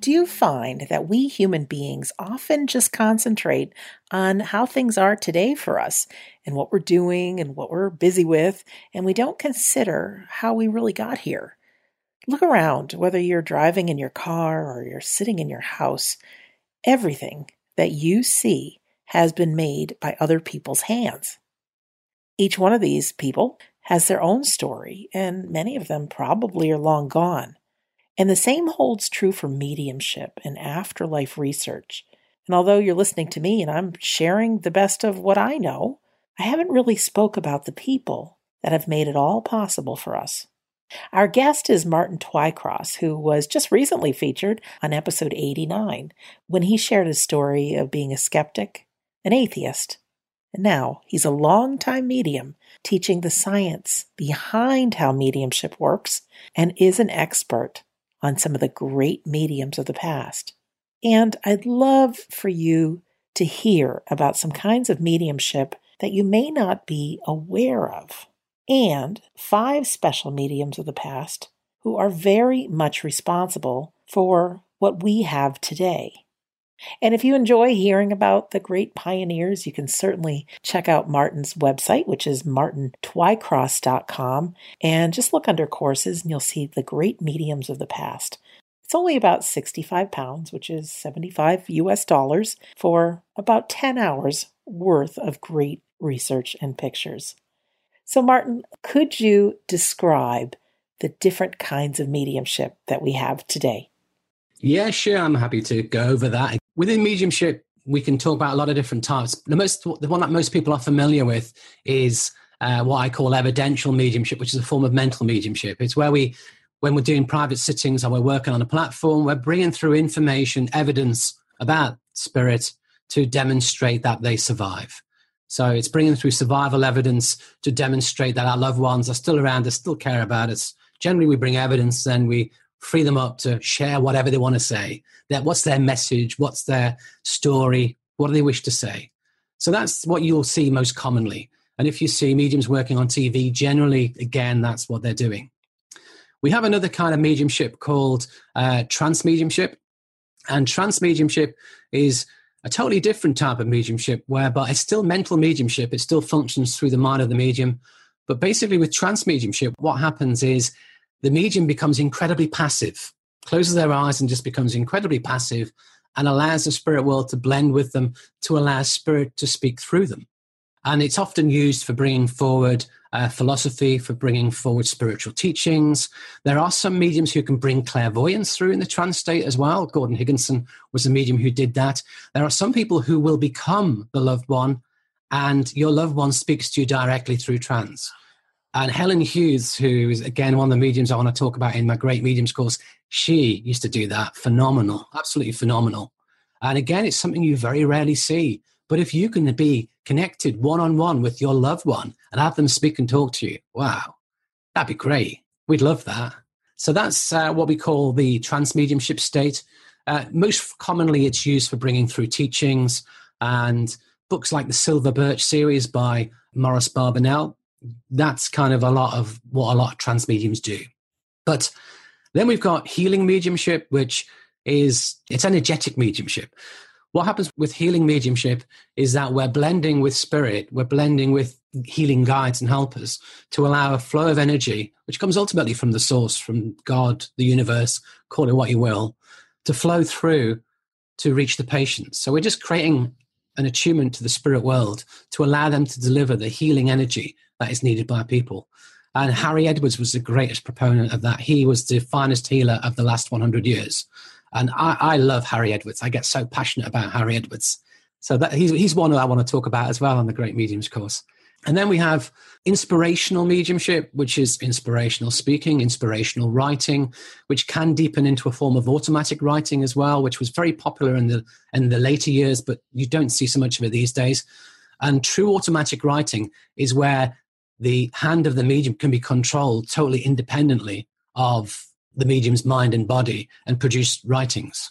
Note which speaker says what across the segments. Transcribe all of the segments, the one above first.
Speaker 1: Do you find that we human beings often just concentrate on how things are today for us and what we're doing and what we're busy with, and we don't consider how we really got here? Look around, whether you're driving in your car or you're sitting in your house, everything that you see has been made by other people's hands. Each one of these people has their own story, and many of them probably are long gone. And the same holds true for mediumship and afterlife research. And although you're listening to me and I'm sharing the best of what I know, I haven't really spoke about the people that have made it all possible for us. Our guest is Martin Twycross, who was just recently featured on episode 89 when he shared his story of being a skeptic, an atheist, and now he's a longtime medium teaching the science behind how mediumship works and is an expert on some of the great mediums of the past. And I'd love for you to hear about some kinds of mediumship that you may not be aware of, and five special mediums of the past who are very much responsible for what we have today. And if you enjoy hearing about the great pioneers, you can certainly check out Martin's website, which is martintwycross.com, and just look under courses and you'll see the great mediums of the past. It's only about 65 pounds, which is 75 US dollars, for about 10 hours worth of great research and pictures. So, Martin, could you describe the different kinds of mediumship that we have today?
Speaker 2: Yeah, sure. I'm happy to go over that. Within mediumship, we can talk about a lot of different types. The most, the one that most people are familiar with is uh, what I call evidential mediumship, which is a form of mental mediumship. It's where we, when we're doing private sittings and we're working on a platform, we're bringing through information, evidence about spirit to demonstrate that they survive. So it's bringing through survival evidence to demonstrate that our loved ones are still around, they still care about us. Generally, we bring evidence and we free them up to share whatever they want to say. That what's their message? What's their story? What do they wish to say? So that's what you'll see most commonly. And if you see mediums working on TV, generally, again, that's what they're doing. We have another kind of mediumship called uh, trance mediumship. And trance mediumship is a totally different type of mediumship, whereby it's still mental mediumship. It still functions through the mind of the medium. But basically, with trance mediumship, what happens is the medium becomes incredibly passive, closes their eyes and just becomes incredibly passive and allows the spirit world to blend with them to allow spirit to speak through them. And it's often used for bringing forward uh, philosophy, for bringing forward spiritual teachings. There are some mediums who can bring clairvoyance through in the trance state as well. Gordon Higginson was a medium who did that. There are some people who will become the loved one, and your loved one speaks to you directly through trance. And Helen Hughes, who is again one of the mediums I want to talk about in my Great Mediums course, she used to do that. Phenomenal, absolutely phenomenal. And again, it's something you very rarely see. But if you can be connected one on one with your loved one and have them speak and talk to you, wow, that'd be great. We'd love that. So that's uh, what we call the trance mediumship state. Uh, most commonly, it's used for bringing through teachings and books like the Silver Birch series by Maurice Barbanell. That's kind of a lot of what a lot of trance mediums do. But then we've got healing mediumship, which is it's energetic mediumship. What happens with healing mediumship is that we're blending with spirit, we're blending with healing guides and helpers to allow a flow of energy, which comes ultimately from the source, from God, the universe, call it what you will, to flow through to reach the patient. So we're just creating an attunement to the spirit world to allow them to deliver the healing energy that is needed by people. And Harry Edwards was the greatest proponent of that. He was the finest healer of the last 100 years. And I, I love Harry Edwards. I get so passionate about Harry Edwards. So that he's, he's one that I want to talk about as well on the Great Mediums course. And then we have inspirational mediumship, which is inspirational speaking, inspirational writing, which can deepen into a form of automatic writing as well, which was very popular in the in the later years, but you don't see so much of it these days. And true automatic writing is where the hand of the medium can be controlled totally independently of the medium's mind and body and produce writings.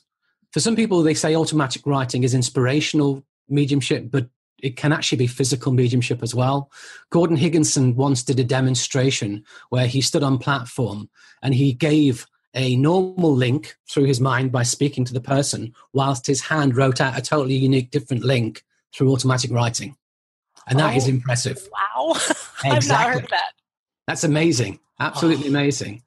Speaker 2: For some people, they say automatic writing is inspirational mediumship, but it can actually be physical mediumship as well. Gordon Higginson once did a demonstration where he stood on platform and he gave a normal link through his mind by speaking to the person, whilst his hand wrote out a totally unique, different link through automatic writing. And that oh, is impressive.
Speaker 1: Wow. Exactly. I've not heard that.
Speaker 2: That's amazing. Absolutely oh. amazing.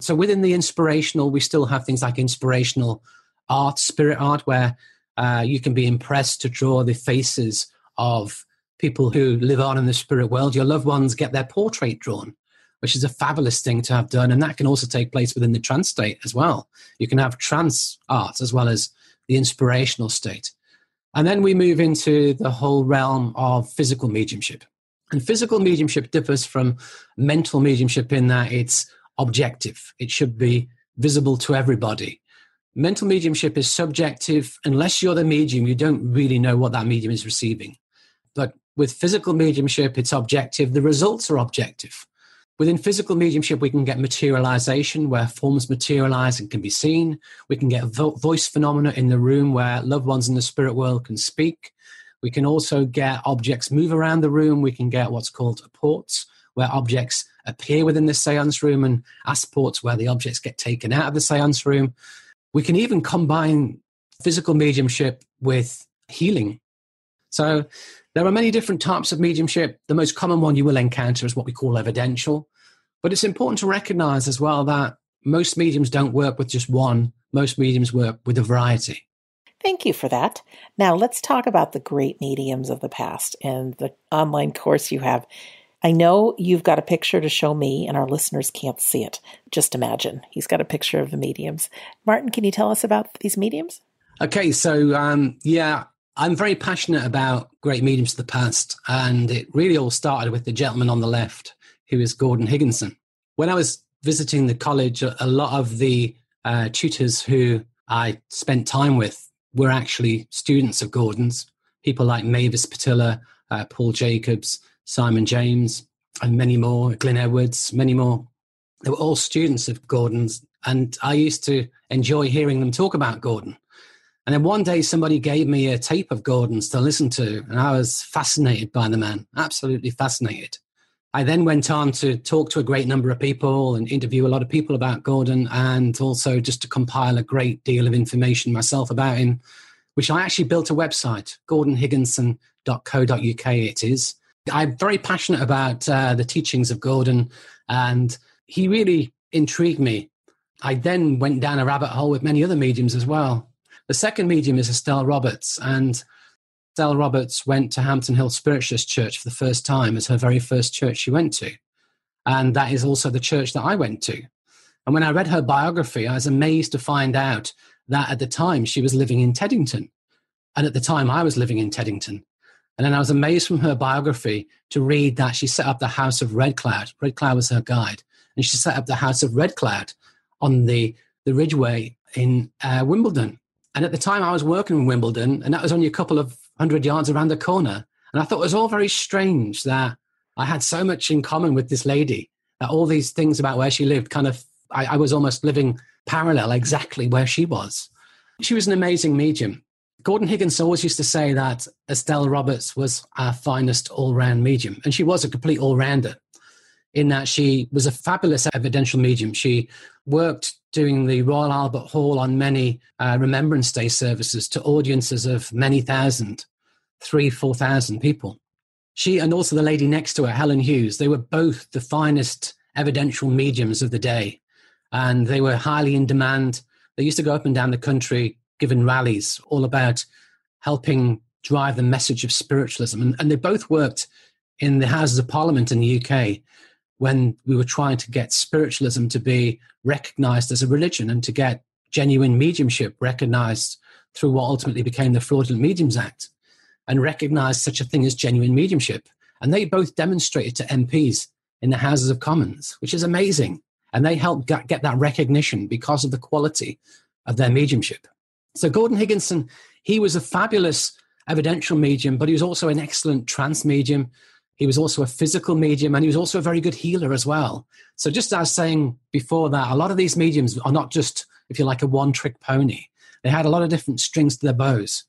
Speaker 2: So within the inspirational, we still have things like inspirational art, spirit art, where uh, you can be impressed to draw the faces of people who live on in the spirit world. Your loved ones get their portrait drawn, which is a fabulous thing to have done. And that can also take place within the trance state as well. You can have trance art as well as the inspirational state. And then we move into the whole realm of physical mediumship. And physical mediumship differs from mental mediumship in that it's objective, it should be visible to everybody. Mental mediumship is subjective. Unless you're the medium, you don't really know what that medium is receiving. But with physical mediumship, it's objective. The results are objective. Within physical mediumship, we can get materialization where forms materialize and can be seen. We can get vo- voice phenomena in the room where loved ones in the spirit world can speak. We can also get objects move around the room. We can get what's called apports, where objects appear within the seance room, and asports, where the objects get taken out of the seance room. We can even combine physical mediumship with healing. So there are many different types of mediumship. The most common one you will encounter is what we call evidential. But it's important to recognize as well that most mediums don't work with just one, most mediums work with a variety.
Speaker 1: Thank you for that. Now let's talk about the great mediums of the past and the online course you have. I know you've got a picture to show me, and our listeners can't see it. Just imagine. He's got a picture of the mediums. Martin, can you tell us about these mediums?
Speaker 2: Okay, so um, yeah, I'm very passionate about great mediums of the past, and it really all started with the gentleman on the left, who is Gordon Higginson. When I was visiting the college, a lot of the uh, tutors who I spent time with were actually students of Gordon's, people like Mavis Pittilla, uh, Paul Jacobs, Simon James, and many more, Glyn Edwards, many more. They were all students of Gordon's, and I used to enjoy hearing them talk about Gordon. And then one day somebody gave me a tape of Gordon's to listen to, and I was fascinated by the man, absolutely fascinated. I then went on to talk to a great number of people and interview a lot of people about Gordon, and also just to compile a great deal of information myself about him, which I actually built a website, gordonhigginson.co.uk. It is. I'm very passionate about uh, the teachings of Gordon, and he really intrigued me. I then went down a rabbit hole with many other mediums as well. The second medium is Estelle Roberts, and Estelle Roberts went to Hampton Hill Spiritualist Church for the first time as her very first church she went to. And that is also the church that I went to. And when I read her biography, I was amazed to find out that at the time she was living in Teddington. And at the time I was living in Teddington. And then I was amazed from her biography to read that she set up the House of Red Cloud. Red Cloud was her guide. And she set up the House of Red Cloud on the, the Ridgeway in uh, Wimbledon And at the time, I was working in Wimbledon, and that was only a couple of hundred yards around the corner. And I thought it was all very strange that I had so much in common with this lady, that all these things about where she lived kind of, I, I was almost living parallel exactly where she was. She was an amazing medium. Gordon Higginson always used to say that Estelle Roberts was our finest all round medium, and she was a complete all rounder in that she was a fabulous evidential medium. She worked doing the Royal Albert Hall on many uh, Remembrance Day services to audiences of many thousand, three, four thousand people. She and also the lady next to her, Helen Hughes, they were both the finest evidential mediums of the day. And they were highly in demand. They used to go up and down the country giving rallies all about helping drive the message of spiritualism. And, and they both worked in the Houses of Parliament in the UK when we were trying to get spiritualism to be recognized as a religion and to get genuine mediumship recognized through what ultimately became the Fraudulent Mediums Act and recognized such a thing as genuine mediumship. And they both demonstrated to MPs in the Houses of Commons, which is amazing. And they helped get that recognition because of the quality of their mediumship. So Gordon Higginson, he was a fabulous evidential medium, but he was also an excellent trance medium. He was also a physical medium and he was also a very good healer as well. So, just as saying before that, a lot of these mediums are not just, if you like, a one trick pony. They had a lot of different strings to their bows.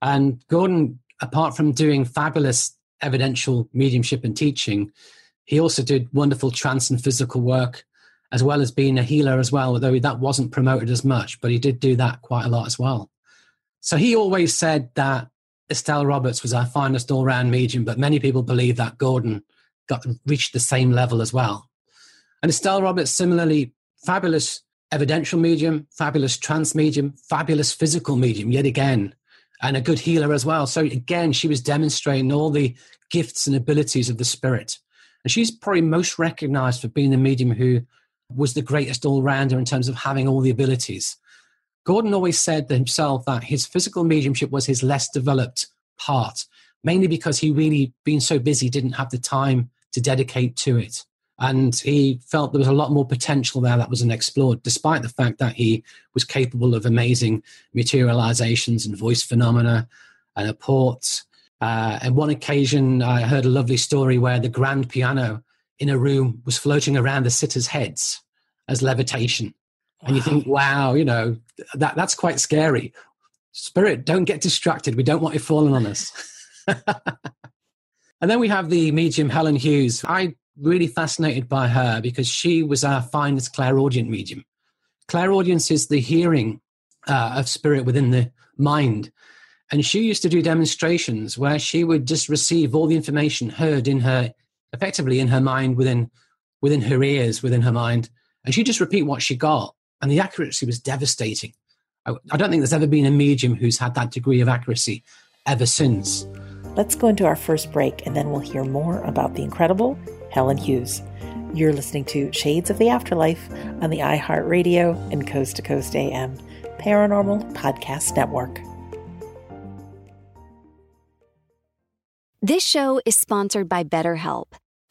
Speaker 2: And Gordon, apart from doing fabulous evidential mediumship and teaching, he also did wonderful trance and physical work, as well as being a healer as well, although that wasn't promoted as much, but he did do that quite a lot as well. So he always said that Estelle Roberts was our finest all round medium, but many people believe that Gordon got reached the same level as well. And Estelle Roberts, similarly, fabulous evidential medium, fabulous trance medium, fabulous physical medium, yet again, and a good healer as well. So again, she was demonstrating all the gifts and abilities of the spirit. And she's probably most recognized for being the medium who was the greatest all rounder in terms of having all the abilities. Gordon always said to himself that his physical mediumship was his less developed part, mainly because he really, being so busy, didn't have the time to dedicate to it. And he felt there was a lot more potential there that wasn't explored, despite the fact that he was capable of amazing materializations and voice phenomena and apports. Uh, and one occasion, I heard a lovely story where the grand piano in a room was floating around the sitters' heads as levitation. And you think, wow, you know, that, that's quite scary. Spirit, don't get distracted. We don't want it falling on us. and then we have the medium Helen Hughes. I really fascinated by her because she was our finest clairaudient medium. Clairaudience is the hearing uh, of spirit within the mind. And she used to do demonstrations where she would just receive all the information heard in her, effectively in her mind, within, within her ears, within her mind. And she'd just repeat what she got and the accuracy was devastating. I, I don't think there's ever been a medium who's had that degree of accuracy ever since.
Speaker 1: Let's go into our first break and then we'll hear more about the incredible Helen Hughes. You're listening to Shades of the Afterlife on the iHeartRadio and Coast to Coast AM Paranormal Podcast Network.
Speaker 3: This show is sponsored by BetterHelp.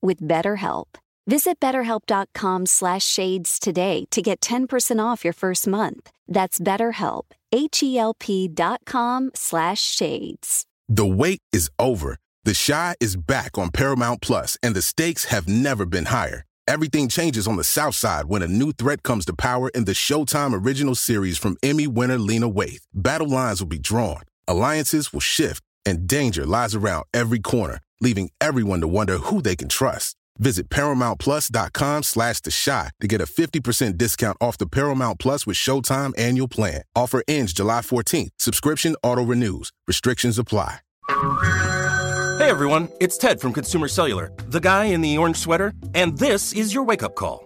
Speaker 3: with BetterHelp. Visit betterhelp.com slash shades today to get 10% off your first month. That's betterhelp, H-E-L-P dot com slash shades.
Speaker 4: The wait is over. The Chi is back on Paramount Plus, and the stakes have never been higher. Everything changes on the South Side when a new threat comes to power in the Showtime original series from Emmy winner Lena Waithe. Battle lines will be drawn, alliances will shift, and danger lies around every corner, leaving everyone to wonder who they can trust. Visit ParamountPlus.com slash The Chi to get a 50% discount off the Paramount Plus with Showtime annual plan. Offer ends July 14th. Subscription auto-renews. Restrictions apply.
Speaker 5: Hey everyone, it's Ted from Consumer Cellular, the guy in the orange sweater, and this is your wake-up call.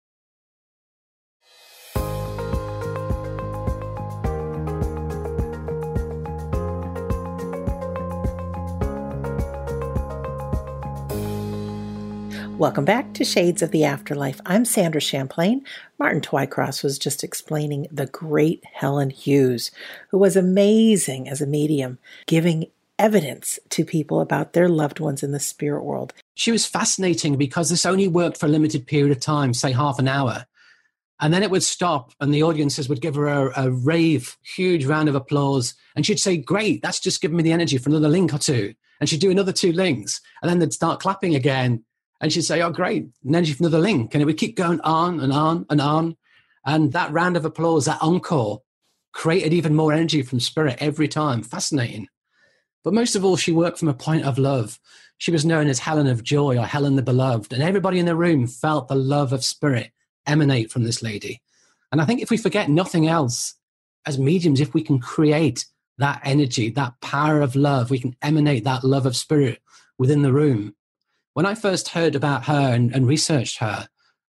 Speaker 1: Welcome back to Shades of the Afterlife. I'm Sandra Champlain. Martin Twycross was just explaining the great Helen Hughes, who was amazing as a medium, giving evidence to people about their loved ones in the spirit world.
Speaker 2: She was fascinating because this only worked for a limited period of time, say half an hour. And then it would stop, and the audiences would give her a, a rave, huge round of applause. And she'd say, Great, that's just given me the energy for another link or two. And she'd do another two links. And then they'd start clapping again and she'd say, Oh, great. And then she'd another link. And it would keep going on and on and on. And that round of applause, that encore, created even more energy from spirit every time. Fascinating. But most of all, she worked from a point of love. She was known as Helen of Joy or Helen the Beloved. And everybody in the room felt the love of spirit emanate from this lady. And I think if we forget nothing else, as mediums, if we can create that energy, that power of love, we can emanate that love of spirit within the room when I first heard about her and, and researched her,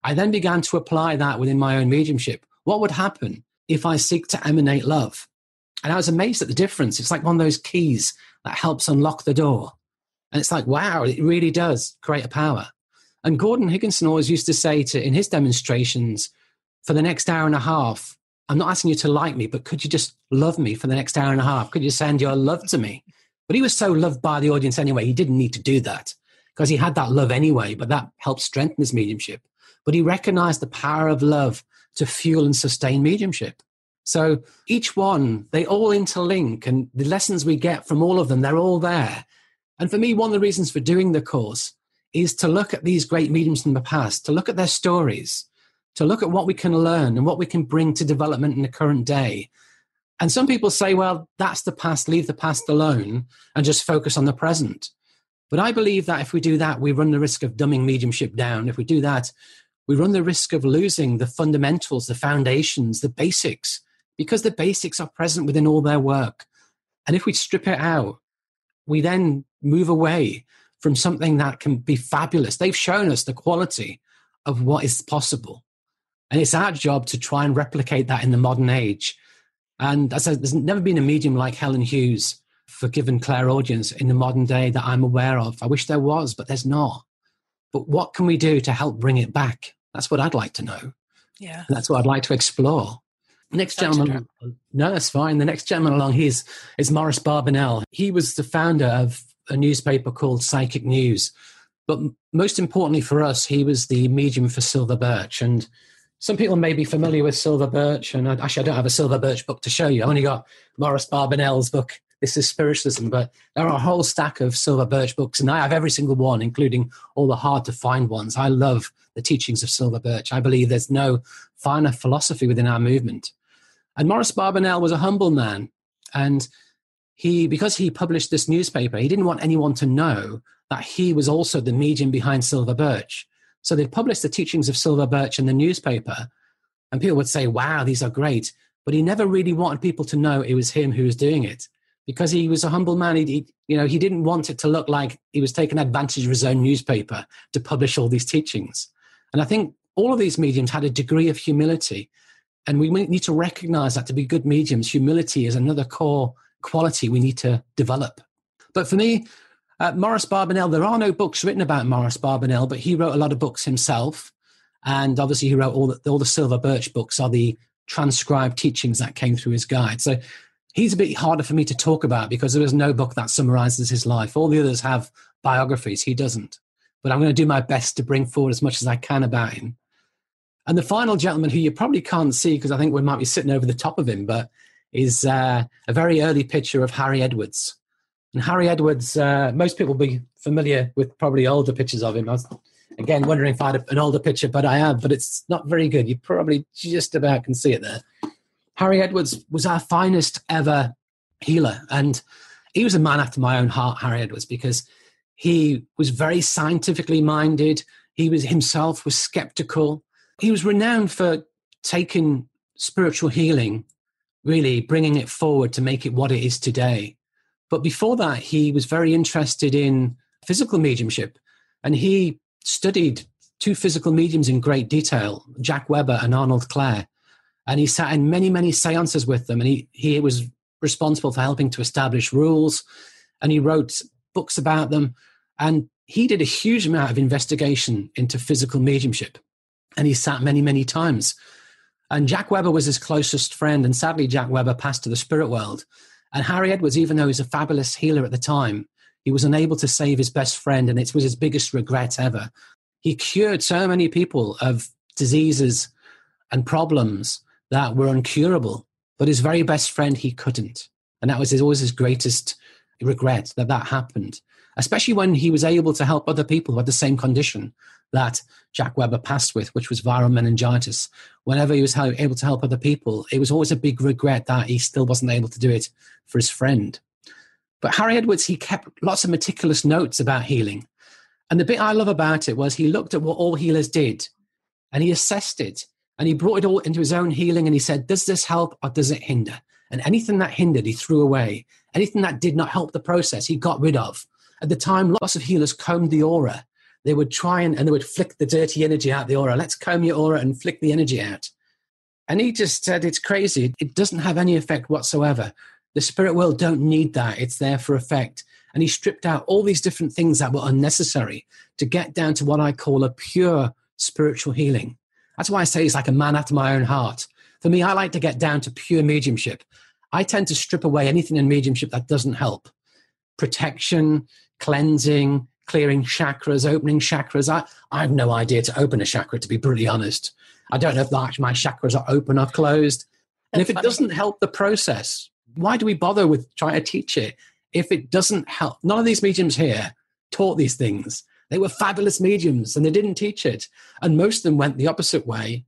Speaker 2: I then began to apply that within my own mediumship. What would happen if I seek to emanate love? And I was amazed at the difference. It's like one of those keys that helps unlock the door. And it's like, wow, it really does create a power. And Gordon Higginson always used to say to in his demonstrations, for the next hour and a half, I'm not asking you to like me, but could you just love me for the next hour and a half? Could you send your love to me? But he was so loved by the audience anyway, he didn't need to do that because he had that love anyway, but that helped strengthen his mediumship. But he recognized the power of love to fuel and sustain mediumship. So each one, they all interlink, and the lessons we get from all of them, they're all there. And for me, one of the reasons for doing the course is to look at these great mediums from the past, to look at their stories, to look at what we can learn and what we can bring to development in the current day. And some people say, well, that's the past, leave the past alone and just focus on the present. But I believe that if we do that, we run the risk of dumbing mediumship down. If we do that, we run the risk of losing the fundamentals, the foundations, the basics, because the basics are present within all their work. And if we strip it out, we then move away from something that can be fabulous. They've shown us the quality of what is possible. And it's our job to try and replicate that in the modern age. And as I said, there's never been a medium like Helen Hughes forgiven clairaudience in the modern day that I'm aware of. I wish there was, but there's not. But what can we do to help bring it back? That's what I'd like to know.
Speaker 1: Yeah.
Speaker 2: And that's what I'd like to explore. Next gentleman, no, that's fine. The next gentleman along here is Maurice Barbanell. He was the founder of a newspaper called Psychic News. But most importantly for us, he was the medium for Silver Birch. And some people may be familiar with Silver Birch. And actually, I don't have a Silver Birch book to show you. I only got Maurice Barbanell's book, this is spiritualism, but there are a whole stack of Silver Birch books, and I have every single one, including all the hard to find ones. I love the teachings of Silver Birch. I believe there's no finer philosophy within our movement. And Maurice Barbanell was a humble man, and he, because he published this newspaper, he didn't want anyone to know that he was also the medium behind Silver Birch. So they published the teachings of Silver Birch in the newspaper, and people would say, "Wow, these are great." But he never really wanted people to know it was him who was doing it because he was a humble man. He, he, you know, he didn't want it to look like he was taking advantage of his own newspaper to publish all these teachings. And I think all of these mediums had a degree of humility. And we need to recognize that to be good mediums, humility is another core quality we need to develop. But for me, uh, Maurice Barbanell, there are no books written about Maurice Barbanell, but he wrote a lot of books himself. And obviously, he wrote all the, all the Silver Birch books are the transcribed teachings that came through his guide. So he's a bit harder for me to talk about because there is no book that summarizes his life. All the others have biographies, he doesn't. But I'm going to do my best to bring forward as much as I can about him. And the final gentleman, who you probably can't see because I think we might be sitting over the top of him, but is uh, a very early picture of Harry Edwards. And Harry Edwards, uh, most people will be familiar with probably older pictures of him. I was again wondering if I had an older picture, but I have, but it's not very good. You probably just about can see it there. Harry Edwards was our finest ever healer, and he was a man after my own heart, Harry Edwards, because he was very scientifically minded. He was himself was skeptical. He was renowned for taking spiritual healing, really bringing it forward to make it what it is today. But before that, he was very interested in physical mediumship, and he studied two physical mediums in great detail, Jack Webber and Arnold Clare. And he sat in many, many seances with them, and he, he was responsible for helping to establish rules, and he wrote books about them. And he did a huge amount of investigation into physical mediumship, and he sat many, many times. And Jack Webber was his closest friend, and sadly, Jack Webber passed to the spirit world. And Harry Edwards, even though he was a fabulous healer at the time, he was unable to save his best friend, and it was his biggest regret ever. He cured so many people of diseases and problems that were uncurable, but his very best friend, he couldn't. And that was his, always his greatest regret that that happened, especially when he was able to help other people who had the same condition that Jack Webber passed with, which was viral meningitis. Whenever he was able to help other people, it was always a big regret that he still wasn't able to do it for his friend. But Harry Edwards, he kept lots of meticulous notes about healing. And the bit I love about it was he looked at what all healers did and he assessed it and he brought it all into his own healing and he said, Does this help or does it hinder? And anything that hindered, he threw away. Anything that did not help the process, he got rid of. At the time, lots of healers combed the aura. They would try and, and they would flick the dirty energy out the aura. Let's comb your aura and flick the energy out. And he just said, It's crazy. It doesn't have any effect whatsoever. The spirit world don't need that. It's there for effect. And he stripped out all these different things that were unnecessary to get down to what I call a pure spiritual healing. That's why I say he's like a man after my own heart. For me, I like to get down to pure mediumship. I tend to strip away anything in mediumship that doesn't help. Protection, cleansing, clearing chakras, opening chakras. I, I have no idea to open a chakra, to be brutally honest. I don't know if my chakras are open or closed. And if it doesn't help the process, why do we bother with trying to teach it if it doesn't help? None of these mediums here taught these things. They were fabulous mediums and they didn't teach it. And most of them went the opposite way.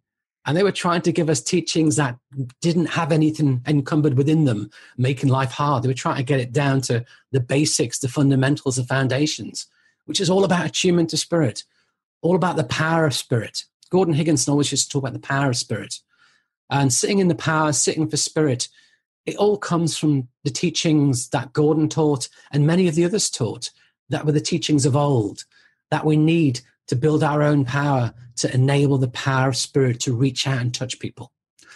Speaker 2: And they were trying to give us teachings that didn't have anything encumbered within them, making life hard. They were trying to get it down to the basics, the fundamentals, the foundations, which is all about attunement to spirit, all about the power of spirit. Gordon Higginson always used to talk about the power of spirit. And sitting in the power, sitting for spirit, it all comes from the teachings that Gordon taught and many of the others taught that were the teachings of old that we need to build our own power to enable the power of spirit to reach out and touch people.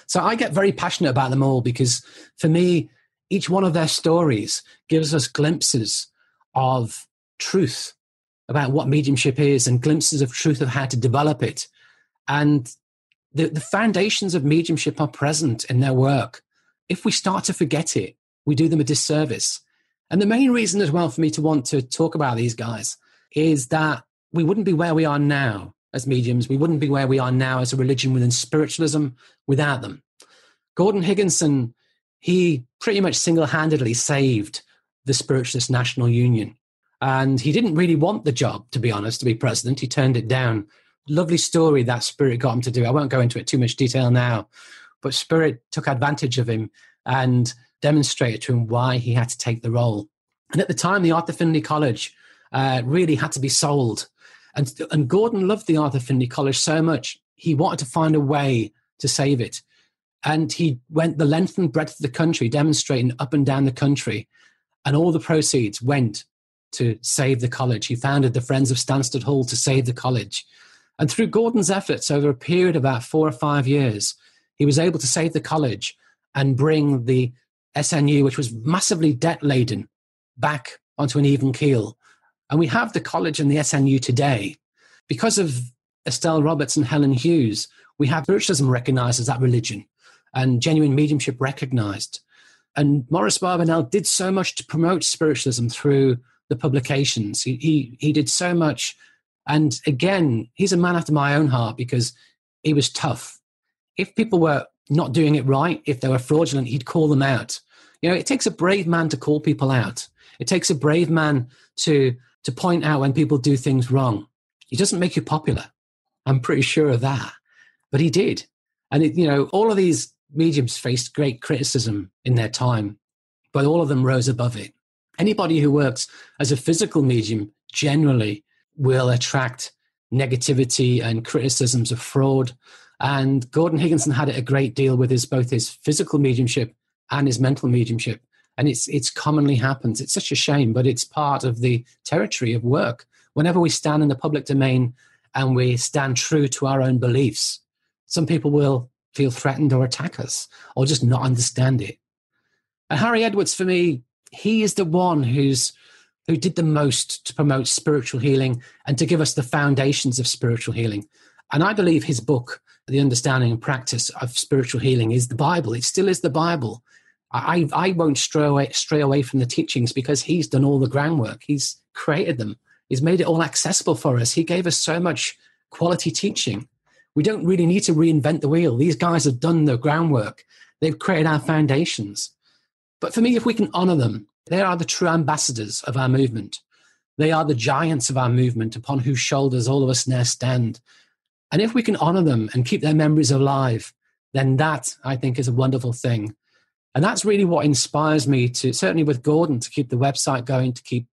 Speaker 2: So I get very passionate about them all because for me, each one of their stories gives us glimpses of truth about what mediumship is and glimpses of truth of how to develop it. And the, the foundations of mediumship are present in their work if we start to forget it, we do them a disservice. And the main reason as well for me to want to talk about these guys is that we wouldn't be where we are now as mediums. We wouldn't be where we are now as a religion within spiritualism without them. Gordon Higginson, he pretty much single handedly saved the Spiritualist National Union. And he didn't really want the job, to be honest, to be president. He turned it down. Lovely story that Spirit got him to do. I won't go into it too much detail now, but Spirit took advantage of him and demonstrated to him why he had to take the role. And at the time, the Arthur Findlay College uh, really had to be sold. And, and Gordon loved the Arthur Findlay College so much, he wanted to find a way to save it. And he went the length and breadth of the country, demonstrating up and down the country. And all the proceeds went to save the college. He founded the Friends of Stansted Hall to save the college. And through Gordon's efforts over a period of about four or five years, he was able to save the college and bring the SNU, which was massively debt laden, back onto an even keel. And we have the college and the SNU today. Because of Estelle Roberts and Helen Hughes, we have spiritualism recognized as that religion and genuine mediumship recognized. And Maurice Barbanell did so much to promote spiritualism through the publications. He, he, he did so much. And again, he's a man after my own heart because he was tough. If people were not doing it right, if they were fraudulent, he'd call them out. You know, it takes a brave man to call people out. It takes a brave man to to point out when people do things wrong. He doesn't make you popular. I'm pretty sure of that. But he did. And it, you know, all of these mediums faced great criticism in their time, but all of them rose above it. Anybody who works as a physical medium generally will attract negativity and criticisms of fraud. And Gordon Higginson had it a great deal with his both his physical mediumship and his mental mediumship. And it's it's commonly happens. It's such a shame, but it's part of the territory of work. Whenever we stand in the public domain and we stand true to our own beliefs, some people will feel threatened or attack us or just not understand it. And Harry Edwards, for me, he is the one who's who did the most to promote spiritual healing and to give us the foundations of spiritual healing. And I believe his book, The Understanding and Practice of Spiritual Healing, is the Bible. It still is the Bible. I, I won't stray away, stray away from the teachings because he's done all the groundwork. He's created them. He's made it all accessible for us. He gave us so much quality teaching. We don't really need to reinvent the wheel. These guys have done the groundwork. They've created our foundations. But for me, if we can honor them, they are the true ambassadors of our movement. They are the giants of our movement upon whose shoulders all of us now stand. And if we can honor them and keep their memories alive, then that, I think, is a wonderful thing. And that's really what inspires me to, certainly with Gordon, to keep the website going, to keep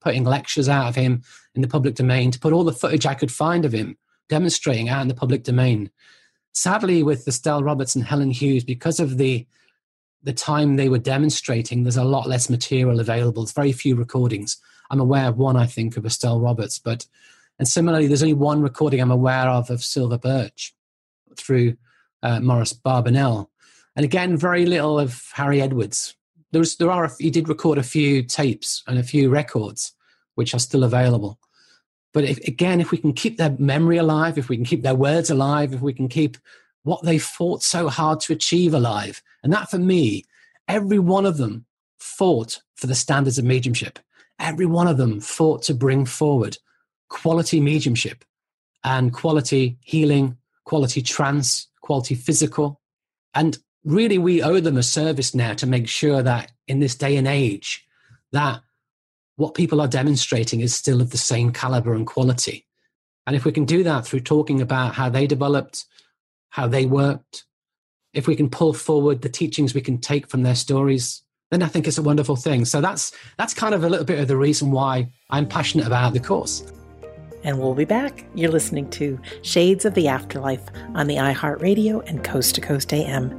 Speaker 2: putting lectures out of him in the public domain, to put all the footage I could find of him demonstrating out in the public domain. Sadly, with Estelle Roberts and Helen Hughes, because of the the time they were demonstrating, there's a lot less material available. There's very few recordings. I'm aware of one, I think, of Estelle Roberts, but and similarly, there's only one recording I'm aware of of Silver Birch through uh, Maurice Barbanell, and again, very little of Harry Edwards. There's there are he did record a few tapes and a few records, which are still available. But if, again, if we can keep their memory alive, if we can keep their words alive, if we can keep what they fought so hard to achieve alive. And that for me, every one of them fought for the standards of mediumship. Every one of them fought to bring forward quality mediumship and quality healing, quality trance, quality physical. And really, we owe them a service now to make sure that in this day and age, that what people are demonstrating is still of the same caliber and quality. And if we can do that through talking about how they developed, how they worked, if we can pull forward the teachings we can take from their stories, then I think it's a wonderful thing. So that's that's kind of a little bit of the reason why I'm passionate about the course.
Speaker 1: And we'll be back. You're listening to Shades of the Afterlife on the iHeartRadio and Coast to Coast AM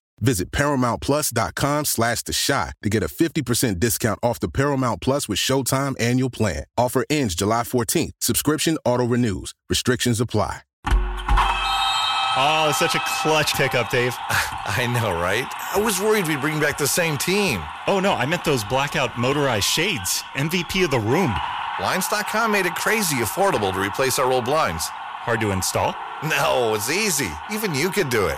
Speaker 4: Visit ParamountPlus.com slash The Chi to get a 50% discount off the Paramount Plus with Showtime annual plan. Offer ends July 14th. Subscription auto-renews. Restrictions apply.
Speaker 6: Oh, it's such a clutch pickup, Dave.
Speaker 7: I know, right? I was worried we'd bring back the same team.
Speaker 6: Oh, no, I meant those blackout motorized shades. MVP of the room.
Speaker 7: Blinds.com made it crazy affordable to replace our old blinds.
Speaker 6: Hard to install?
Speaker 7: No, it's easy. Even you could do it.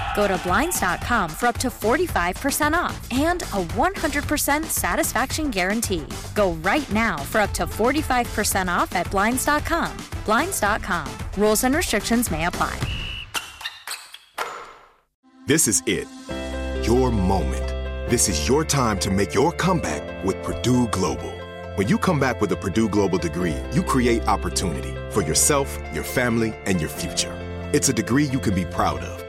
Speaker 8: Go to Blinds.com for up to 45% off and a 100% satisfaction guarantee. Go right now for up to 45% off at Blinds.com. Blinds.com. Rules and restrictions may apply.
Speaker 9: This is it. Your moment. This is your time to make your comeback with Purdue Global. When you come back with a Purdue Global degree, you create opportunity for yourself, your family, and your future. It's a degree you can be proud of,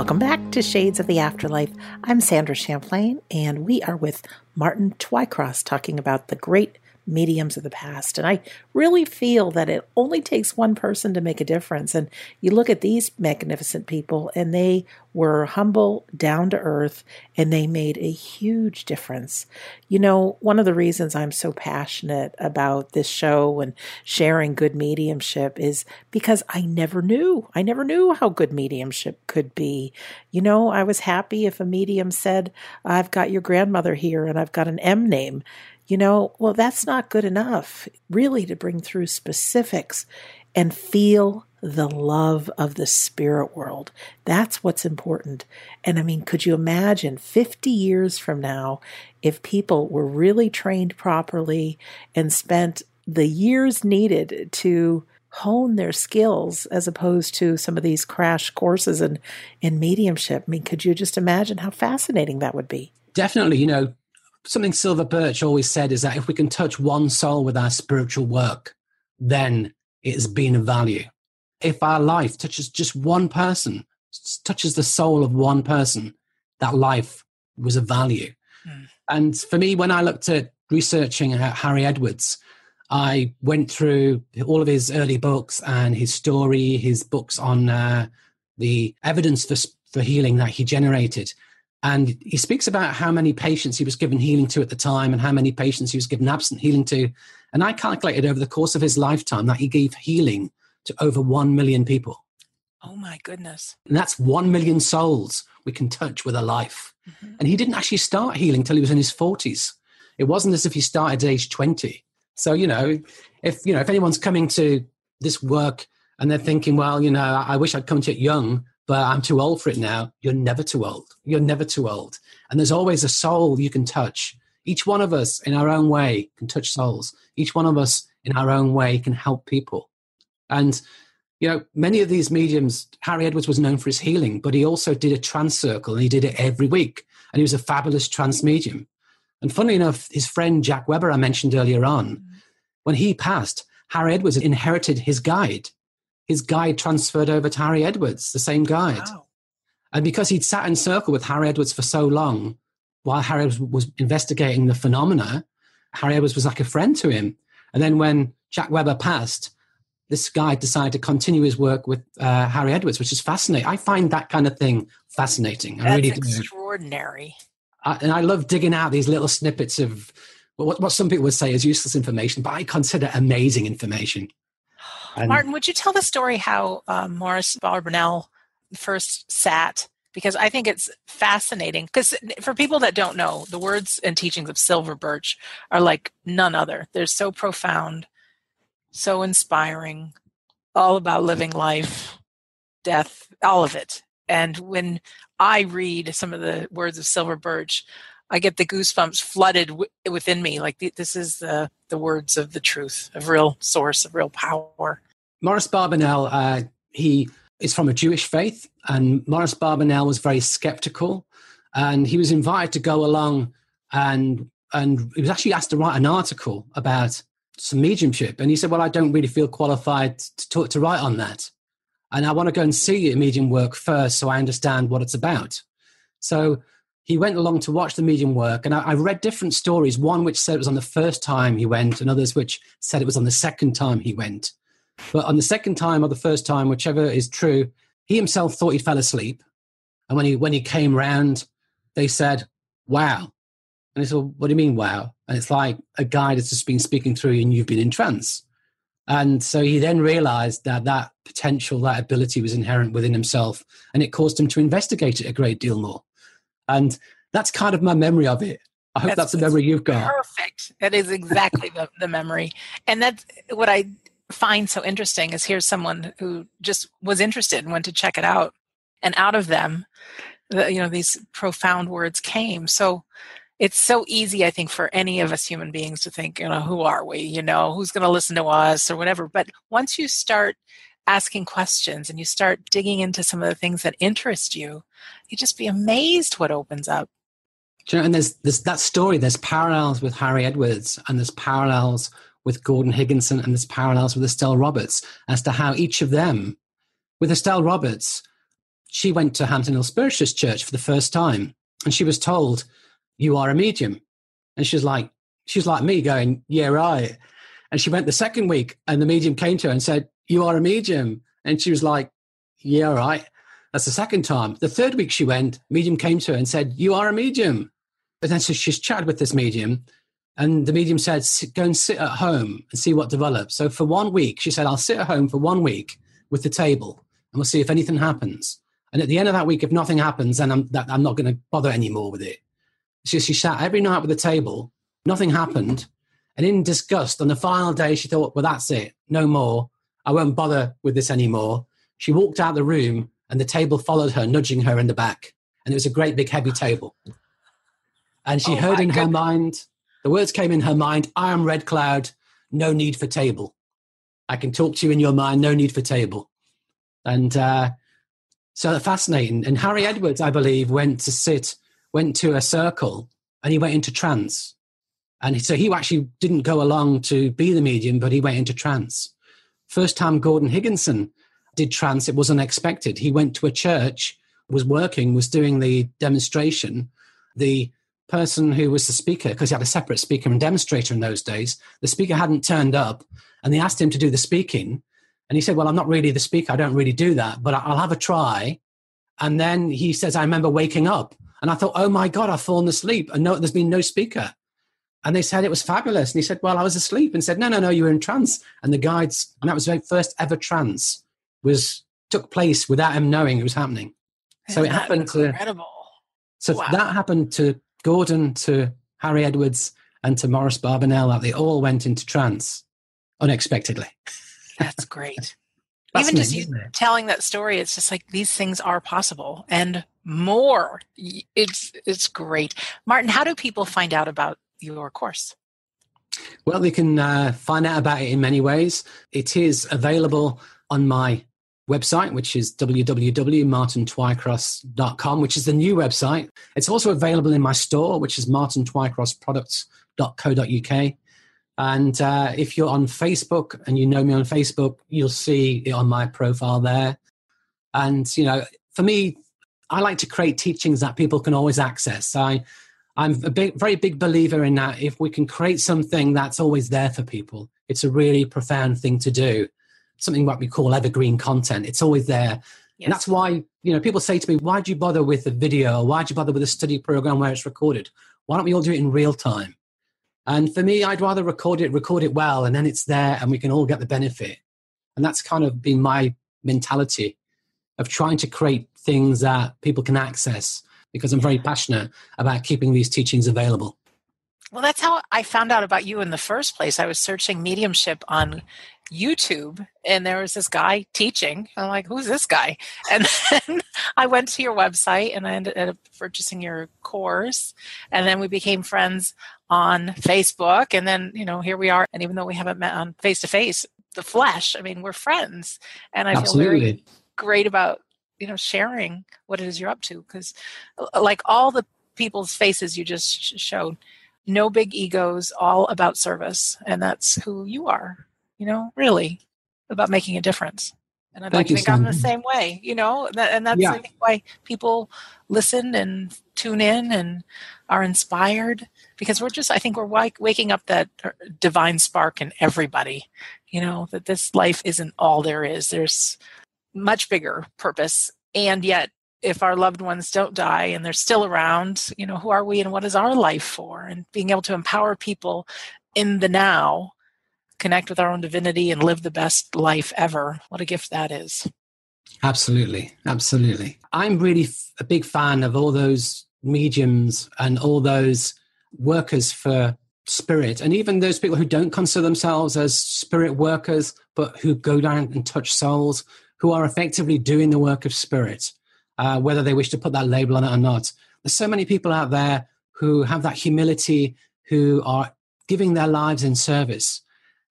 Speaker 1: Welcome back to Shades of the Afterlife. I'm Sandra Champlain, and we are with Martin Twycross talking about the great mediums of the past. And I really feel that it only takes one person to make a difference. And you look at these magnificent people, and they were humble, down to earth, and they made a huge difference. You know, one of the reasons I'm so passionate about this show and sharing good mediumship is because I never knew. I never knew how good mediumship could be. You know, I was happy if a medium said, I've got your grandmother here and I've got an M name you know, well, that's not good enough, really, to bring through specifics and feel the love of the spirit world. That's what's important. And I mean, could you imagine 50 years from now if people were really trained properly and spent the years needed to hone their skills as opposed to some of these crash courses in, in mediumship? I mean, could you just imagine how fascinating that would be?
Speaker 2: Definitely. You know, something Silver Birch always said is that if we can touch one soul with our spiritual work, then it has been of value. If our life touches just one person, touches the soul of one person, that life was of value. Mm. And for me, when I looked at researching Harry Edwards, I went through all of his early books and his story, his books on uh, the evidence for, for healing that he generated. And he speaks about how many patients he was given healing to at the time and how many patients he was given absent healing to. And I calculated over the course of his lifetime that he gave healing to over 1 million people.
Speaker 1: Oh my goodness.
Speaker 2: And that's 1 million souls we can touch with a life. Mm-hmm. And he didn't actually start healing till he was in his 40s. It wasn't as if he started at age 20. So, you know, if, you know, if anyone's coming to this work and they're thinking, well, you know, I wish I'd come to it young, but I'm too old for it now. You're never too old. You're never too old. And there's always a soul you can touch. Each one of us in our own way can touch souls. Each one of us in our own way can help people. And, you know, many of these mediums, Harry Edwards was known for his healing, but he also did a trance circle and he did it every week. And he was a fabulous trance medium. And funnily enough, his friend Jack Webber, I mentioned earlier on, mm. when he passed, Harry Edwards inherited his guide his guide transferred over to Harry Edwards, the same guide. Wow. And because he'd sat in circle with Harry Edwards for so long, while Harry was investigating the phenomena, Harry Edwards was like a friend to him. And then when Jack Webber passed, this guy decided to continue his work with uh, Harry Edwards, which is fascinating. I find that kind of thing fascinating.
Speaker 1: I That's really extraordinary.
Speaker 2: I, and I love digging out these little snippets of what, what some people would say is useless information, but I consider amazing information.
Speaker 1: And Martin, would you tell the story how um, Maurice Barbanell first sat? Because I think it's fascinating. Because for people that don't know, the words and teachings of Silver Birch are like none other. They're so profound, so inspiring, all about living life, death, all of it. And when I read some of the words of Silver Birch, I get the goosebumps flooded w- within me. Like th- this is the the words of the truth, of real source, of real power.
Speaker 2: Maurice Barbanell, uh, he is from a Jewish faith, and Maurice Barbanell was very skeptical, and he was invited to go along, and and he was actually asked to write an article about some mediumship, and he said, "Well, I don't really feel qualified to talk to write on that, and I want to go and see your medium work first, so I understand what it's about." So he went along to watch the medium work, and I, I, read different stories. One which said it was on the first time he went, and others which said it was on the second time he went. But on the second time or the first time, whichever is true, he himself thought he fell asleep, and when he when he came round, they said, "Wow, And he said, what do you mean, wow? And it's like a guide has just been speaking through you and you've been in trance. And so he then realized that that potential, that ability was inherent within himself. And it caused him to investigate it a great deal more. And that's kind of my memory of it. I hope that's, that's the memory you've got.
Speaker 1: Perfect. That is exactly the, the memory. And that's what I find so interesting is here's someone who just was interested and went to check it out. And out of them, the, you know, these profound words came. So it's so easy, I think, for any of us human beings to think, you know, who are we? You know, who's going to listen to us or whatever. But once you start asking questions and you start digging into some of the things that interest you, you just be amazed what opens up.
Speaker 2: You know, and there's, there's that story, there's parallels with Harry Edwards and there's parallels with Gordon Higginson and there's parallels with Estelle Roberts as to how each of them, with Estelle Roberts, she went to Hampton Hill Spiritualist Church for the first time and she was told, you are a medium. And she's like, she's like me going, yeah, right. And she went the second week and the medium came to her and said, you are a medium. And she was like, yeah, right. That's the second time. The third week she went, medium came to her and said, you are a medium. And then so she's chatted with this medium and the medium said, go and sit at home and see what develops. So for one week, she said, I'll sit at home for one week with the table and we'll see if anything happens. And at the end of that week, if nothing happens, then I'm, that, I'm not going to bother anymore with it. She, she sat every night with the table, nothing happened. And in disgust, on the final day, she thought, well, that's it, no more. I won't bother with this anymore. She walked out the room and the table followed her, nudging her in the back. And it was a great big heavy table. And she oh heard in goodness. her mind, the words came in her mind I am Red Cloud, no need for table. I can talk to you in your mind, no need for table. And uh, so fascinating. And Harry Edwards, I believe, went to sit went to a circle and he went into trance. And so he actually didn't go along to be the medium, but he went into trance. First time Gordon Higginson did trance, it was unexpected. He went to a church, was working, was doing the demonstration. The person who was the speaker, because he had a separate speaker and demonstrator in those days, the speaker hadn't turned up and they asked him to do the speaking. And he said, Well, I'm not really the speaker. I don't really do that, but I'll have a try. And then he says, I remember waking up and I thought, oh my God, I've fallen asleep. And no, there's been no speaker. And they said it was fabulous. And he said, well, I was asleep. And said, no, no, no, you were in trance. And the guides, and that was the first ever trance, was took place without him knowing it was happening. So it happened to incredible. So wow. that happened to Gordon, to Harry Edwards, and to Maurice Barbanell. That they all went into trance unexpectedly.
Speaker 1: That's great. Even just you telling that story, it's just like these things are possible and more. It's it's great. Martin, how do people find out about your course?
Speaker 2: Well, they can uh, find out about it in many ways. It is available on my website, which is www.martintwycross.com, which is the new website. It's also available in my store, which is martintwycrossproducts.co.uk. And uh, if you're on Facebook and you know me on Facebook, you'll see it on my profile there. And, you know, for me, I like to create teachings that people can always access. I, I'm a big, very big believer in that. If we can create something that's always there for people, it's a really profound thing to do. Something what we call evergreen content. It's always there. Yes. And that's why, you know, people say to me, why do you bother with a video? Why do you bother with a study program where it's recorded? Why don't we all do it in real time? And for me, I'd rather record it, record it well, and then it's there and we can all get the benefit. And that's kind of been my mentality of trying to create things that people can access because I'm very passionate about keeping these teachings available.
Speaker 1: Well, that's how I found out about you in the first place. I was searching mediumship on YouTube and there was this guy teaching. I'm like, who's this guy? And then I went to your website and I ended up purchasing your course. And then we became friends on Facebook. And then, you know, here we are. And even though we haven't met on face to face, the flesh, I mean, we're friends. And I Absolutely. feel very great about, you know, sharing what it is you're up to. Because, uh, like all the people's faces you just showed, no big egos, all about service. And that's who you are, you know, really about making a difference. And I'd Thank like to think I'm the same way, you know, and that's yeah. why people listen and tune in and are inspired because we're just, I think we're waking up that uh, divine spark in everybody, you know, that this life isn't all there is. There's much bigger purpose. And yet if our loved ones don't die and they're still around, you know, who are we and what is our life for? And being able to empower people in the now, connect with our own divinity and live the best life ever. What a gift that is.
Speaker 2: Absolutely. Absolutely. I'm really a big fan of all those mediums and all those workers for spirit and even those people who don't consider themselves as spirit workers but who go down and touch souls who are effectively doing the work of spirit uh, whether they wish to put that label on it or not. There's so many people out there who have that humility who are giving their lives in service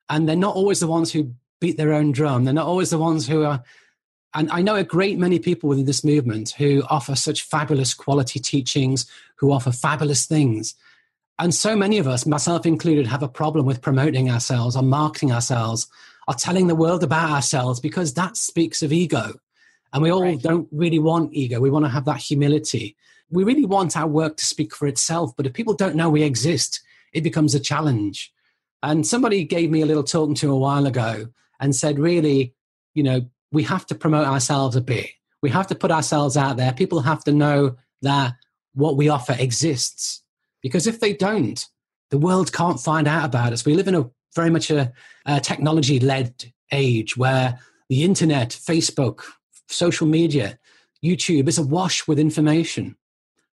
Speaker 2: and they're not always the ones who beat their own drum. They're not always the ones who are and I know a great many people within this movement who offer such fabulous quality teachings, who offer fabulous things. And so many of us, myself included, have a problem with promoting ourselves or marketing ourselves or telling the world about ourselves because that speaks of ego. And we all right. don't really want ego. We want to have that humility. We really want our work to speak for itself. But if people don't know we exist, it becomes a challenge. And somebody gave me a little talking to a while ago and said, really, you know, we have to promote ourselves a bit. We have to put ourselves out there. People have to know that what we offer exists. Because if they don't, the world can't find out about us. We live in a very much a, a technology led age where the internet, Facebook, social media, YouTube is awash with information.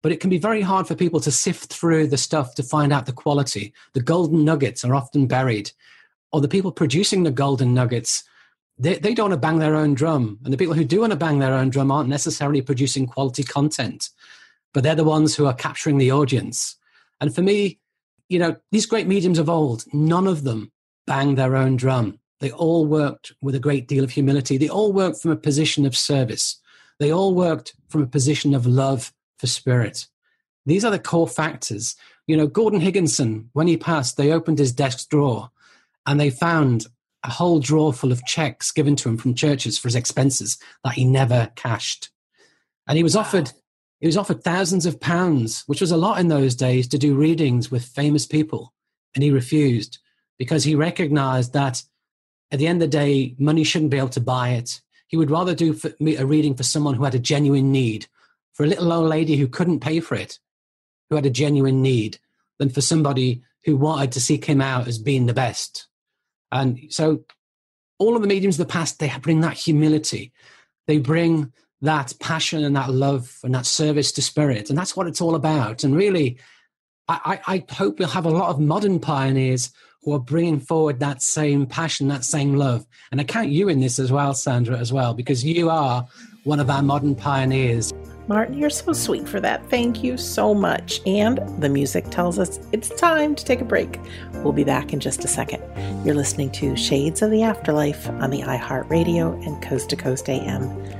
Speaker 2: But it can be very hard for people to sift through the stuff to find out the quality. The golden nuggets are often buried, or the people producing the golden nuggets they, they don't want to bang their own drum. And the people who do want to bang their own drum aren't necessarily producing quality content, but they're the ones who are capturing the audience. And for me, you know, these great mediums of old, none of them banged their own drum. They all worked with a great deal of humility. They all worked from a position of service. They all worked from a position of love for spirit. These are the core factors. You know, Gordon Higginson, when he passed, they opened his desk drawer and they found a whole drawer full of checks given to him from churches for his expenses that he never cashed. And he was offered he was offered thousands of pounds, which was a lot in those days, to do readings with famous people. And he refused because he recognized that at the end of the day, money shouldn't be able to buy it. He would rather do a reading for someone who had a genuine need, for a little old lady who couldn't pay for it, who had a genuine need, than for somebody who wanted to seek him out as being the best. And so all of the mediums of the past, they bring that humility. They bring that passion and that love and that service to spirit. And that's what it's all about. And really, I, I, hope we'll have a lot of modern pioneers who are bringing forward that same passion, that same love. And I count you in this as well, Sandra, as well, because you are one of our modern pioneers.
Speaker 1: Martin, you're so sweet for that. Thank you so much. And the music tells us it's time to take a break. We'll be back in just a second. You're listening to Shades of the Afterlife on the iHeartRadio and Coast to Coast AM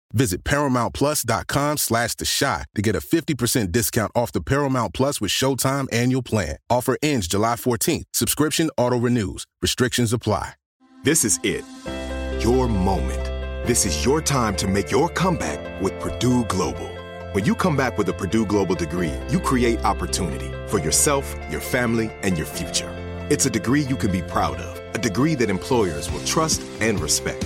Speaker 4: Visit ParamountPlus.com slash The Shot to get a 50% discount off the Paramount Plus with Showtime annual plan. Offer ends July 14th. Subscription auto-renews. Restrictions apply.
Speaker 9: This is it. Your moment this is your time to make your comeback with Purdue Global. When you come back with a Purdue Global degree, you create opportunity for yourself, your family, and your future. It's a degree you can be proud of, a degree that employers will trust and respect.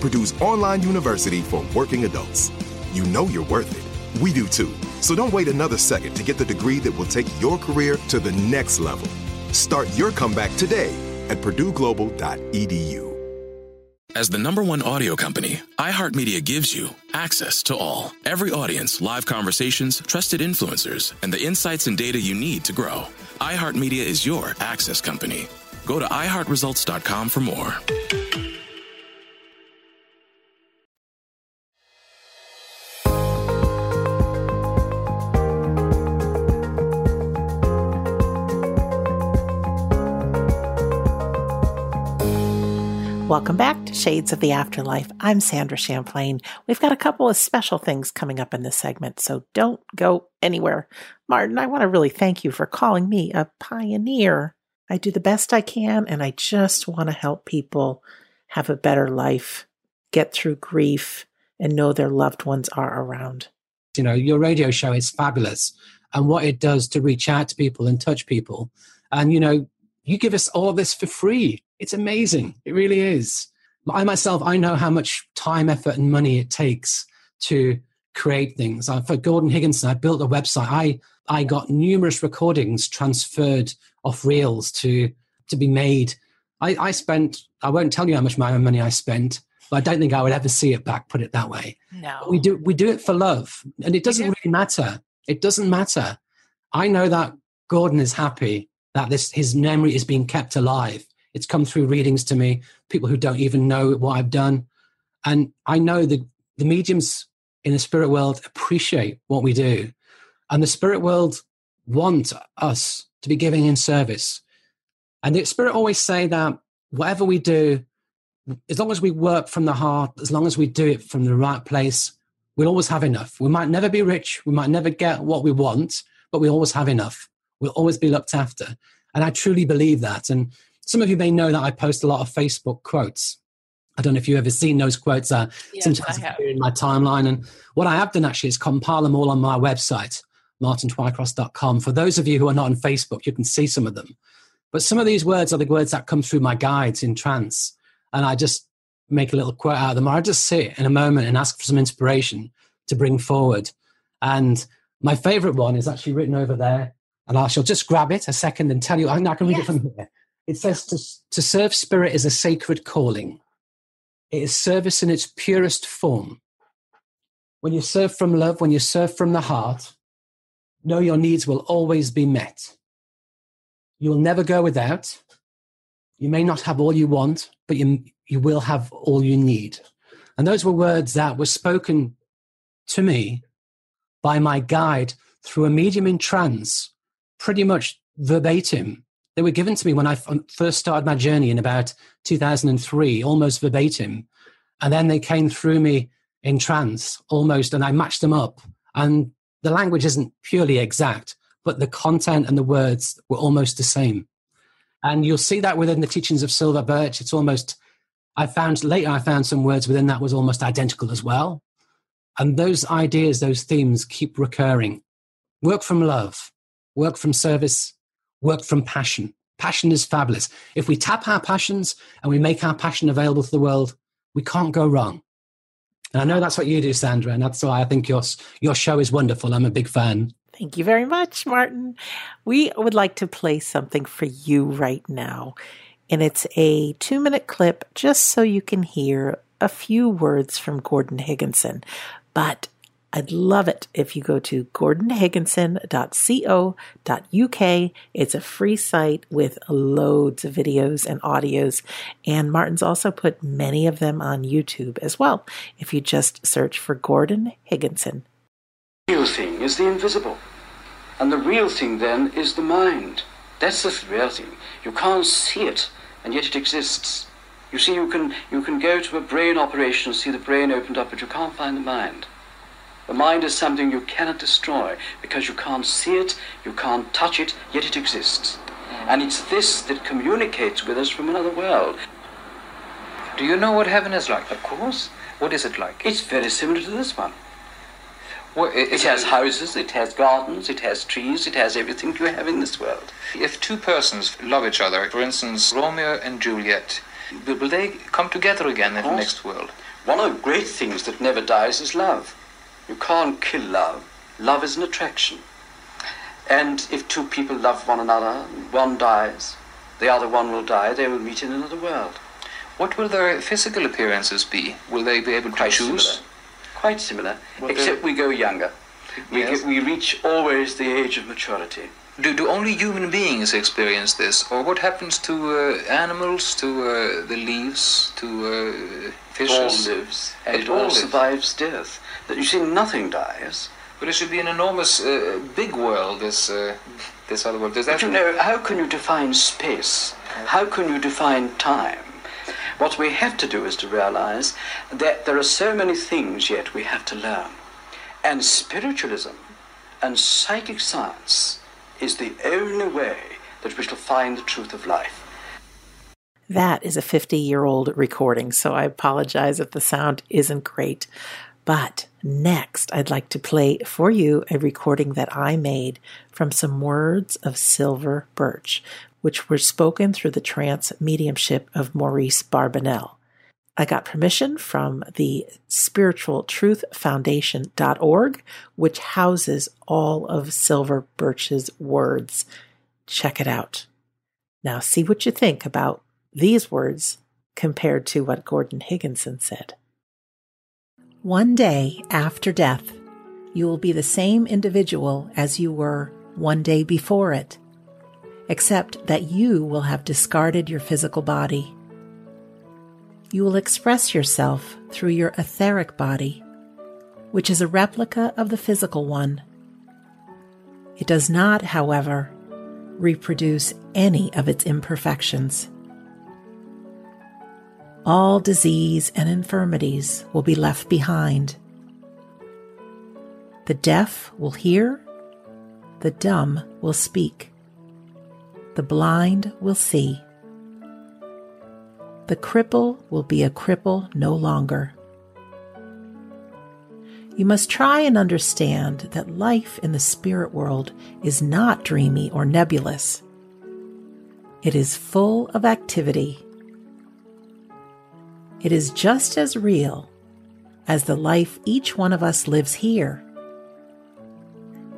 Speaker 9: Purdue's online university for working adults. You know you're worth it. We do too. So don't wait another second to get the degree that will take your career to the next level. Start your comeback today at purdueglobal.edu.
Speaker 10: As the number one audio company, iHeartMedia gives you access to all. Every audience, live conversations, trusted influencers, and the insights and data you need to grow. iHeartMedia is your access company. Go to iHeartResults.com for more.
Speaker 1: Welcome back to Shades of the Afterlife. I'm Sandra Champlain. We've got a couple of special things coming up in this segment, so don't go anywhere. Martin, I want to really thank you for calling me a pioneer. I do the best I can, and I just want to help people have a better life, get through grief, and know their loved ones are around.
Speaker 2: You know, your radio show is fabulous, and what it does to reach out to people and touch people. And, you know, you give us all this for free it's amazing. It really is. I myself, I know how much time, effort, and money it takes to create things. For Gordon Higginson, I built a website. I I got numerous recordings transferred off reels to to be made. I, I spent. I won't tell you how much money I spent, but I don't think I would ever see it back. Put it that way.
Speaker 1: No,
Speaker 2: we do. We do it for love, and it doesn't really matter. It doesn't matter. I know that Gordon is happy that this his memory is being kept alive it's come through readings to me, people who don't even know what I've done. And I know the, the mediums in the spirit world appreciate what we do. And the spirit world want us to be giving in service. And the spirit always say that whatever we do, as long as we work from the heart, as long as we do it from the right place, we'll always have enough. We might never be rich, we might never get what we want, but we always have enough. We'll always be looked after. And I truly believe that. And some of you may know that I post a lot of Facebook quotes. I don't know if you've ever seen those quotes. Uh, yes, sometimes in my timeline. And what I have done actually is compile them all on my website, martintwycross.com. For those of you who are not on Facebook, you can see some of them. But some of these words are the words that come through my guides in trance. And I just make a little quote out of them. Or I just sit in a moment and ask for some inspiration to bring forward. And my favorite one is actually written over there. And I shall just grab it a second and tell you. I can read yes. it from here. It says to, to serve spirit is a sacred calling. It is service in its purest form. When you serve from love, when you serve from the heart, know your needs will always be met. You'll never go without. You may not have all you want, but you, you will have all you need. And those were words that were spoken to me by my guide through a medium in trance, pretty much verbatim they were given to me when I um, first started my journey in about 2003, almost verbatim. And then they came through me in trance almost, and I matched them up. And the language isn't purely exact, but the content and the words were almost the same. And you'll see that within the teachings of Silver Birch. It's almost, I found later, I found some words within that was almost identical as well. And those ideas, those themes keep recurring. Work from love, work from service, work from passion. Passion is fabulous. If we tap our passions and we make our passion available to the world, we can't go wrong. And I know that's what you do, Sandra, and that's why I think your your show is wonderful. I'm a big fan.
Speaker 1: Thank you very much, Martin. We would like to play something for you right now. And it's a two minute clip just so you can hear a few words from Gordon Higginson. But I'd love it if you go to gordonhigginson.co.uk. It's a free site with loads of videos and audios. And Martin's also put many of them on YouTube as well, if you just search for Gordon Higginson.
Speaker 11: The real thing is the invisible. And the real thing then is the mind. That's the real thing. You can't see it, and yet it exists. You see, you can, you can go to a brain operation and see the brain opened up, but you can't find the mind. The mind is something you cannot destroy because you can't see it, you can't touch it, yet it exists. Mm. And it's this that communicates with us from another world.
Speaker 12: Do you know what heaven is like? Of course. What is it like?
Speaker 11: It's very similar to this one. Well, it, it has houses, it has gardens, it has trees, it has everything you have in this world.
Speaker 12: If two persons love each other, for instance, Romeo and Juliet, will they come together again in the next world?
Speaker 11: One of the great things that never dies is love. You can't kill love. Love is an attraction. And if two people love one another, one dies, the other one will die, they will meet in another world.
Speaker 12: What will their physical appearances be? Will they be able to
Speaker 11: Quite
Speaker 12: choose?
Speaker 11: similar. Quite similar,
Speaker 12: What
Speaker 11: except we go younger. We,
Speaker 12: Yes.
Speaker 11: get, we reach always the age of maturity.
Speaker 12: Do, do only human beings experience this, or what happens to uh, animals, to uh, the leaves, to uh, fishes?
Speaker 11: all lives.
Speaker 12: And
Speaker 11: it all survives death. That you see, nothing dies.
Speaker 12: But it should be an enormous, uh, big world. This, uh, this other world. Does that?
Speaker 11: But you know, how can you define space? How can you define time? What we have to do is to realize that there are so many things yet we have to learn. And spiritualism and psychic science is the only way that we shall find the truth of life.
Speaker 1: That is a 50 year old recording, so I apologize if the sound isn't great. But next, I'd like to play for you a recording that I made from some words of silver birch, which were spoken through the trance mediumship of Maurice Barbanell. I got permission from the spiritualtruthfoundation.org, which houses all of Silver Birch's words. Check it out. Now, see what you think about these words compared to what Gordon Higginson said. One day after death, you will be the same individual as you were one day before it, except that you will have discarded your physical body. You will express yourself through your etheric body, which is a replica of the physical one. It does not, however, reproduce any of its imperfections. All disease and infirmities will be left behind. The deaf will hear, the dumb will speak, the blind will see. The cripple will be a cripple no longer. You must try and understand that life in the spirit world is not dreamy or nebulous. It is full of activity. It is just as real as the life each one of us lives here.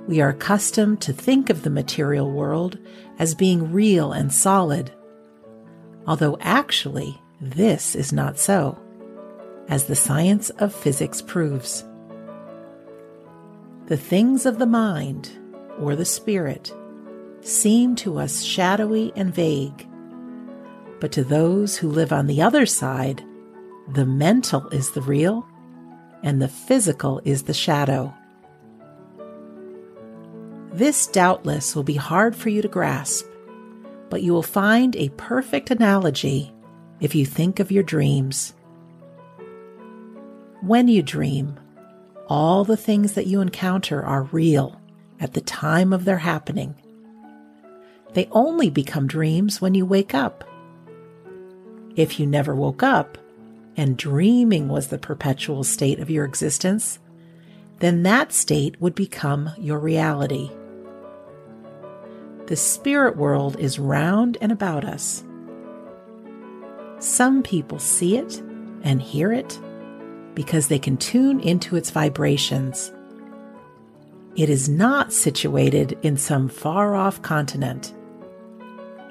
Speaker 1: We are accustomed to think of the material world as being real and solid, although actually this is not so, as the science of physics proves. The things of the mind, or the spirit, seem to us shadowy and vague, but to those who live on the other side, the mental is the real and the physical is the shadow. This doubtless will be hard for you to grasp, but you will find a perfect analogy if you think of your dreams. When you dream, all the things that you encounter are real at the time of their happening. They only become dreams when you wake up. If you never woke up, and dreaming was the perpetual state of your existence, then that state would become your reality. The spirit world is round and about us. Some people see it and hear it because they can tune into its vibrations. It is not situated in some far off continent.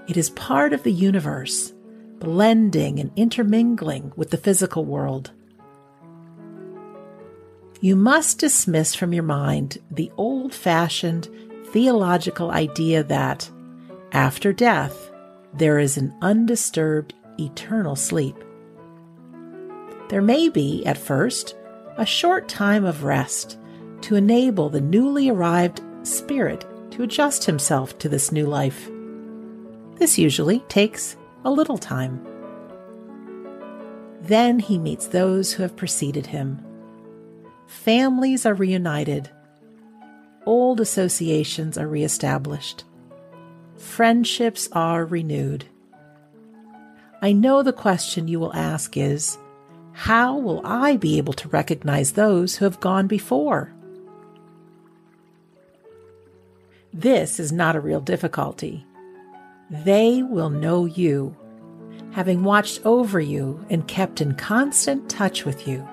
Speaker 1: It is part of the universe, blending and intermingling with the physical world. You must dismiss from your mind the old fashioned theological idea that, after death, there is an undisturbed eternal sleep. There may be, at first, a short time of rest to enable the newly arrived spirit to adjust himself to this new life. This usually takes a little time. Then he meets those who have preceded him. Families are reunited. Old associations are reestablished. Friendships are renewed. I know the question you will ask is how will I be able to recognize those who have gone before? This is not a real difficulty. They will know you, having watched over you and kept in constant touch with you.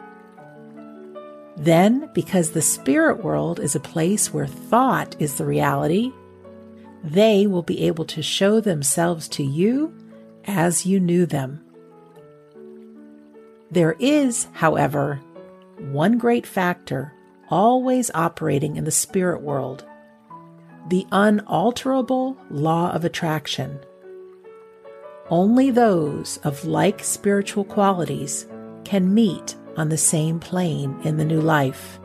Speaker 1: Then, because the spirit world is a place where thought is the reality, they will be able to show themselves to you as you knew them. There is, however, one great factor always operating in the spirit world the unalterable law of attraction. Only those of like spiritual qualities can meet on the same plane in the new life.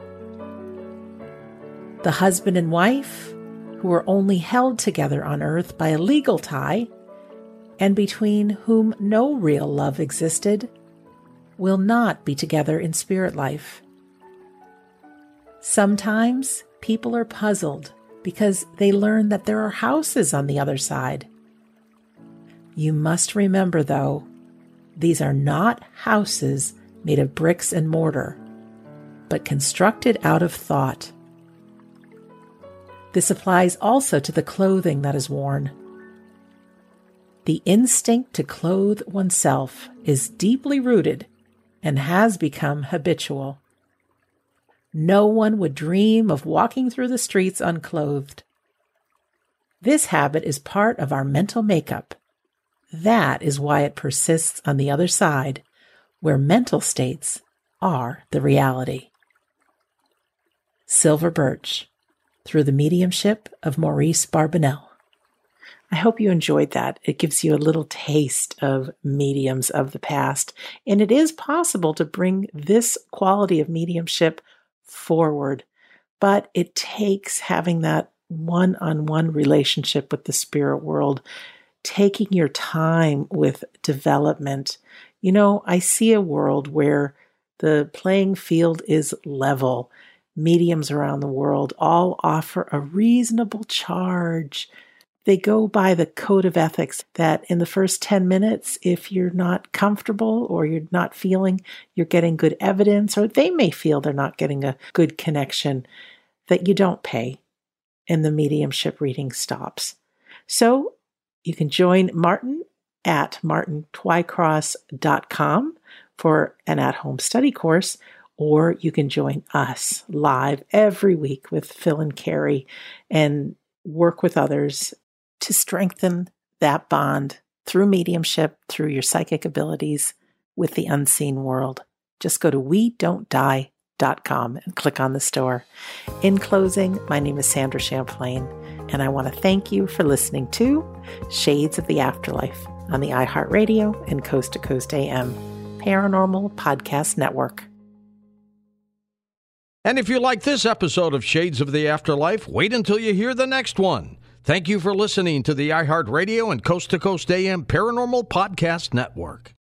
Speaker 1: The husband and wife, who are only held together on earth by a legal tie, and between whom no real love existed, will not be together in spirit life. Sometimes people are puzzled because they learn that there are houses on the other side. You must remember, though, these are not houses made of bricks and mortar, but constructed out of thought. This applies also to the clothing that is worn. The instinct to clothe oneself is deeply rooted and has become habitual. No one would dream of walking through the streets unclothed. This habit is part of our mental makeup. That is why it persists on the other side, where mental states are the reality. Silver Birch, through the mediumship of Maurice Barbanell. I hope you enjoyed that. It gives you a little taste of mediums of the past. And it is possible to bring this quality of mediumship forward. But it takes having that one on one relationship with the spirit world, taking your time with development. You know, I see a world where the playing field is level. Mediums around the world all offer a reasonable charge they go by the code of ethics that in the first 10 minutes, if you're not comfortable or you're not feeling you're getting good evidence, or they may feel they're not getting a good connection, that you don't pay and the mediumship reading stops. So you can join Martin at martintwycross.com for an at home study course, or you can join us live every week with Phil and Carrie and work with others to strengthen that bond through mediumship, through your psychic abilities with the unseen world. Just go to we don't die.com and click on the store. In closing, my name is Sandra Champlain, and I want to thank you for listening to Shades of the Afterlife on the iHeartRadio and Coast to Coast AM Paranormal Podcast Network.
Speaker 13: And if you like this episode of Shades of the Afterlife, wait until you hear the next one. Thank you for listening to the iHeartRadio and Coast to Coast AM Paranormal Podcast Network.